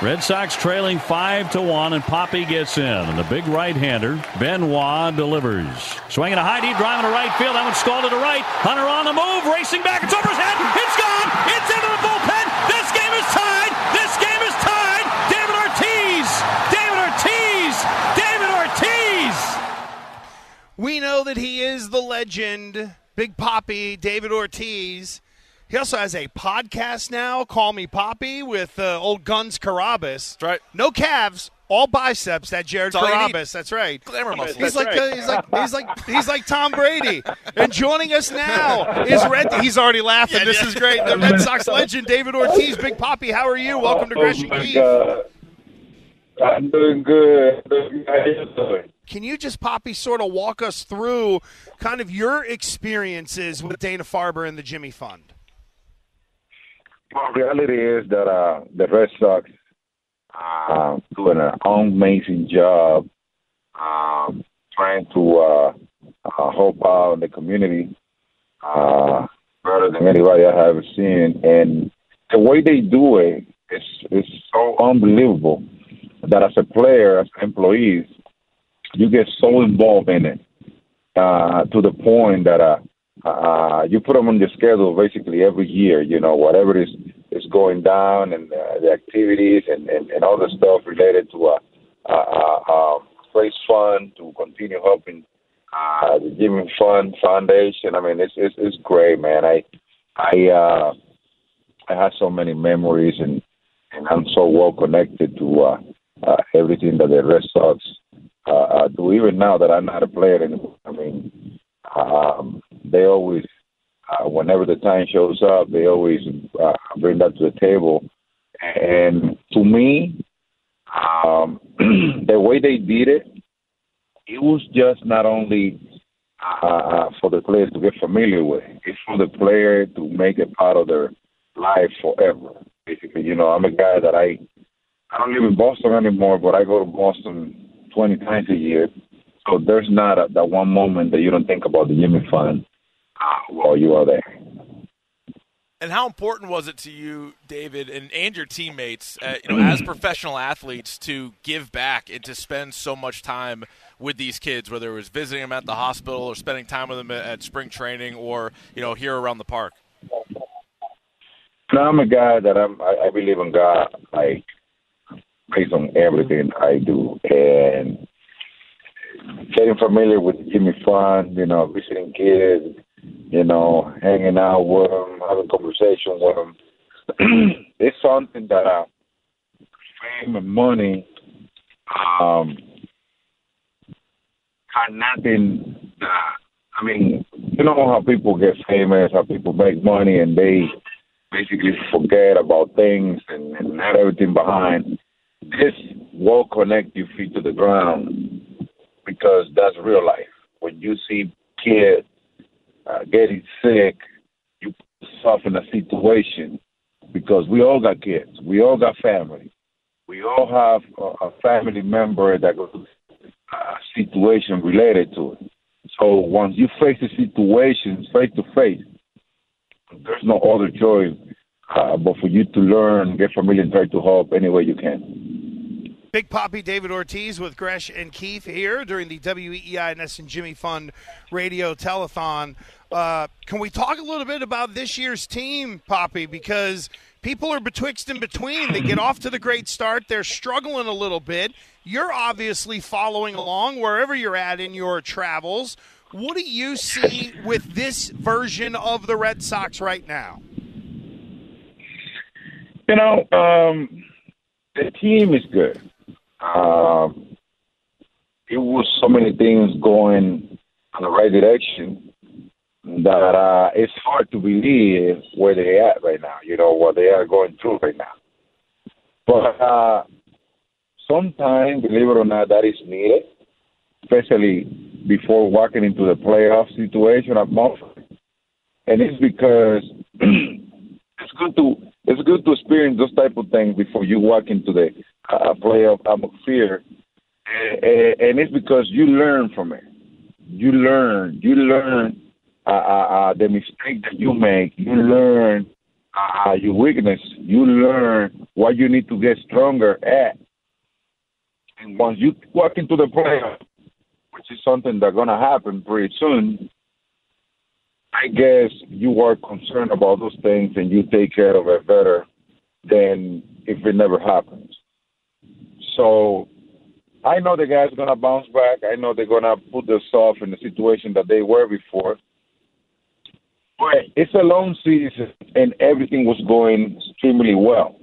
Red Sox trailing 5 to 1, and Papi gets in. And the big right hander, Benoit, delivers. Swinging a high deep drive into right field. That one's stalled to the right. Hunter on the move, racing back. It's over his head. It's gone. It's into the bullpen. This game is tied. This game is tied. David Ortiz. David Ortiz. David Ortiz. We know that he is the legend, Big Papi, David Ortiz. He also has a podcast now, Call Me Papi, with uh, old Guns Carrabis. That's right. No calves, all biceps. That Jared That's all you need. Carrabis. That's right. Glamour muscle. He's That's like, right. uh, he's like he's like he's like Tom Brady. And joining us now is Red. He's already laughing. Yeah, this yeah. is great. The Red Sox legend, David Ortiz. Big Papi, how are you? Welcome to Gresh and Oh, my Keefe. God. I'm doing good. How you doing? Can you just, Papi, sort of walk us through kind of your experiences with Dana Farber and the Jimmy Fund? Well, reality is that uh, the Red Sox are doing an amazing job um, trying to uh, uh, help out the community uh, better than anybody I have seen. And the way they do it is, is so unbelievable that as a player, as employees, you get so involved in it uh, to the point that uh, uh, you put them on your schedule basically every year. You know, whatever is is going down and uh, the activities and, and, and all the stuff related to a uh, uh, uh, raise fund to continue helping uh, the Giving Fund Foundation. I mean, it's it's, it's great, man. I I uh, I have so many memories and and I'm so well connected to uh, uh, everything that the Red Sox uh, uh, do. Even now that I'm not a player anymore, I mean, um, they always, uh, whenever the time shows up, they always uh, bring that to the table. And to me, um, the way they did it, it was just not only uh, for the players to get familiar with. It's for the player to make it part of their life forever. Basically, you know, I'm a guy that I I don't live in Boston anymore, but I go to Boston 20 times a year. So there's not a, that one moment that you don't think about the Jimmy Fund uh, while you are there. And how important was it to you, David, and, and your teammates, uh, you know, as professional athletes, to give back and to spend so much time with these kids, whether it was visiting them at the hospital or spending time with them at, at spring training or you know here around the park? No, I'm a guy that I'm. I, I believe in God, like based on everything I do, and getting familiar with Jimmy Fund, you know, visiting kids, you know, hanging out with them, having conversation with them. it's something that uh, fame and money um, are nothing. Uh, I mean, you know how people get famous, how people make money, and they basically forget about things and, and not everything behind. This will connect your feet to the ground because that's real life. When you see kids uh, getting sick, you put yourself in a situation because we all got kids, we all got family, we all have a, a family member that goes a situation related to it. So once you face the situation face to face, there's no other choice uh, but for you to learn, get familiar, and try to help any way you can. Big Papi David Ortiz with Gresh and Keefe here during the WEEI NESN Jimmy Fund Radio Telethon. Uh, can we talk a little bit about this year's team, Papi? Because people are betwixt and between. They get off to the great start. They're struggling a little bit. You're obviously following along wherever you're at in your travels. What do you see with this version of the Red Sox right now? You know, um, the team is good. Um, it was so many things going in the right direction that uh, it's hard to believe where they at right now. You know what they are going through right now. But uh, sometimes, believe it or not, that is needed, especially before walking into the playoff situation at Mumford. And it's because it's good to it's good to experience those type of things before you walk into the uh, playoff atmosphere. And, and it's because you learn from it. You learn. You learn uh, uh, uh, the mistake that you make. You learn uh, your weakness. You learn what you need to get stronger at. And once you walk into the playoff, which is something that's to happen pretty soon, I guess you are concerned about those things and you take care of it better than if it never happens. So I know the guys are gonna bounce back. I know they're gonna put themselves in the situation that they were before. But it's a long season and everything was going extremely well.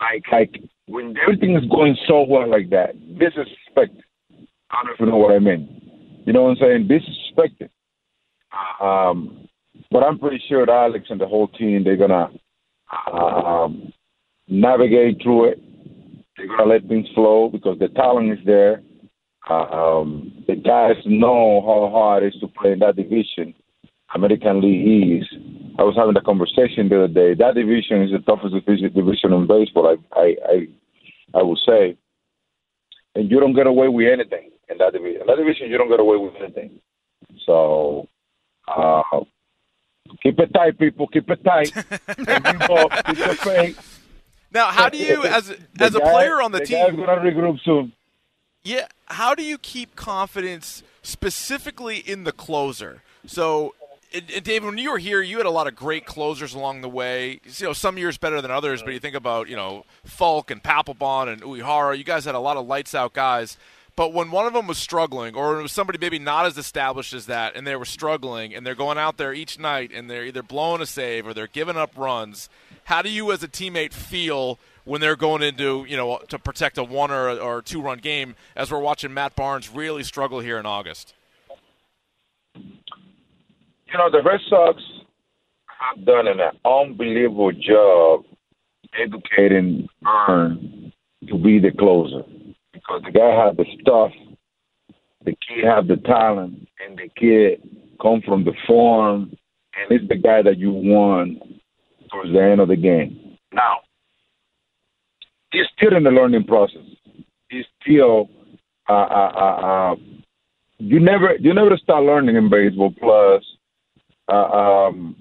Like like when everything is going so well like that, disrespect. I don't know if you know what I mean. You know what I'm saying? Disrespected. Um, but I'm pretty sure that Alex and the whole team they're gonna um, navigate through it. They're gonna let things flow because the talent is there. Um, the guys know how hard it is to play in that division. American League East. I was having a conversation the other day. That division is the toughest division in baseball. I I I, I would say, and you don't get away with anything in that division. In that division, you don't get away with anything. So uh, keep it tight, people. Keep it tight. keep it faith. Now, how do you, as as a player on the, the team, guy's gonna regroup soon. Yeah, how do you keep confidence specifically in the closer? So, and, David, when you were here, you had a lot of great closers along the way. You know, some years better than others, but you think about you know Foulke and Papelbon and Uehara. You guys had a lot of lights out guys. But when one of them was struggling, or it was somebody maybe not as established as that, and they were struggling, and they're going out there each night, and they're either blowing a save or they're giving up runs, how do you as a teammate feel when they're going into you know to protect a one or, or two run game? As we're watching Matt Barnes really struggle here in August. You know the Red Sox have done an unbelievable job educating Burn to be the closer because the guy had the stuff, the kid had the talent, and the kid come from the farm, and it's the guy that you want towards the end of the game. Now, he's still in the learning process. He's still, uh, uh, uh, uh you never, you never start learning in baseball. Plus, uh, um,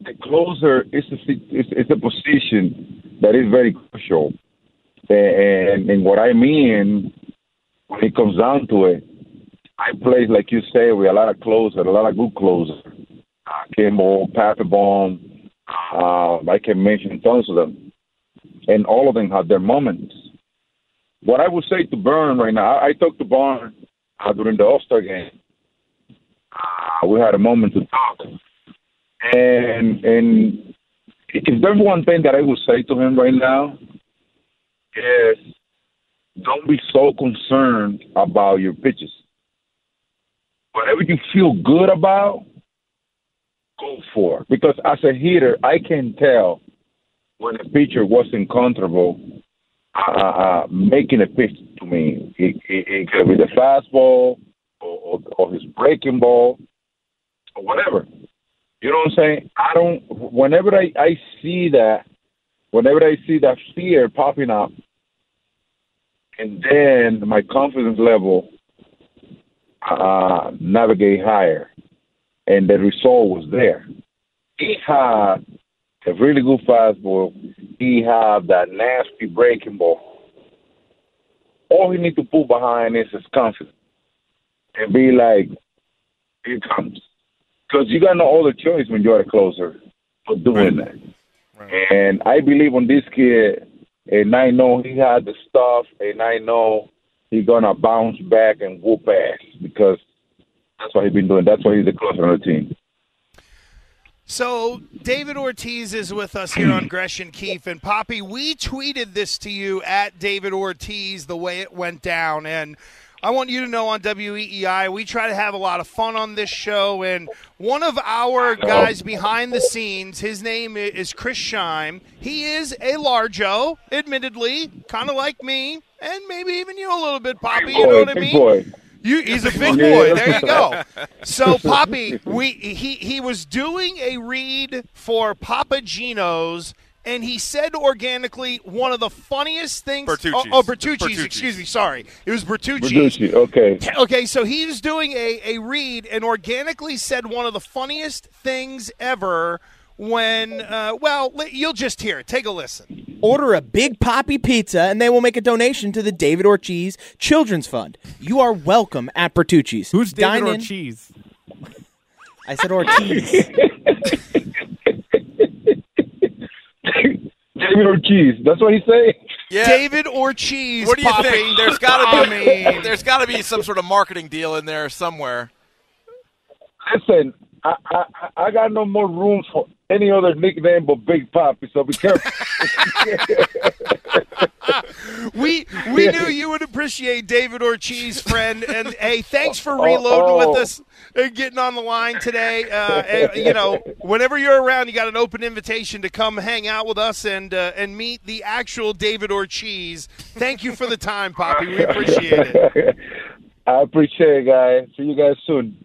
the closer is a, it's, it's a position that is very crucial and, and what I mean, when it comes down to it, I play, like you say, with a lot of closers, a lot of good closers. Uh, Kimbrel, Papelbon, uh, I can mention tons of them. And all of them have their moments. What I would say to Burn right now, I, I talked to Burn uh, during the All Star game. Uh, we had a moment to talk. And and if there's one thing that I would say to him right now, is don't be so concerned about your pitches. Whatever you feel good about, go for. Because as a hitter, I can tell when a pitcher wasn't comfortable uh, uh, uh making a pitch to me. It, it, it could be the fastball or, or, or his breaking ball or whatever. You know what I'm saying? I don't. Whenever I, I see that, whenever I see that fear popping up, and then my confidence level uh, navigate higher, and the result was there. He had a really good fastball. He had that nasty breaking ball. All he need to put behind is his confidence and be like, "Here comes," because you got no other choice when you're a closer for doing right. that. And I believe on this kid, and I know he had the stuff, and I know he's gonna bounce back and whoop ass because that's what he's been doing. That's why he's the closer on the team. So David Ortiz is with us here on Gresh and Keefe and Papi. We tweeted this to you at David Ortiz the way it went down, and I want you to know on WEEI we try to have a lot of fun on this show. And one of our guys behind the scenes, his name is Chris Scheim. He is a largo, admittedly, kind of like me, and maybe even you a little bit, Papi. You know what I mean? boy. You, he's a big boy. There you go. So, Papi, we he he was doing a read for Papa Gino's, and he said organically one of the funniest things. Bertucci's. Oh, oh Bertucci's, Bertucci's. Excuse me. Sorry, it was Bertucci's. Bertucci, okay. Okay, so he was doing a, a read and organically said one of the funniest things ever when, uh, well, li- you'll just hear it. Take a listen. Order a Big Papi pizza and they will make a donation to the David Ortiz Children's Fund. You are welcome at Bertucci's. Who's David Dine in- Ortiz? I said Ortiz. David Ortiz. That's what he's saying. Yeah. David Ortiz. What do you Papi. think? There's got to I be mean- there's got to be some sort of marketing deal in there somewhere. Listen, I, I I got no more room for any other nickname but Big Papi. So be careful. we we knew you would appreciate David Ortiz, friend. And hey, thanks for reloading with oh. us and getting on the line today. Uh, and, you know, whenever you're around, you got an open invitation to come hang out with us and uh, and meet the actual David Ortiz. Thank you for the time, Papi. We appreciate it. I appreciate it, guys. See you guys soon.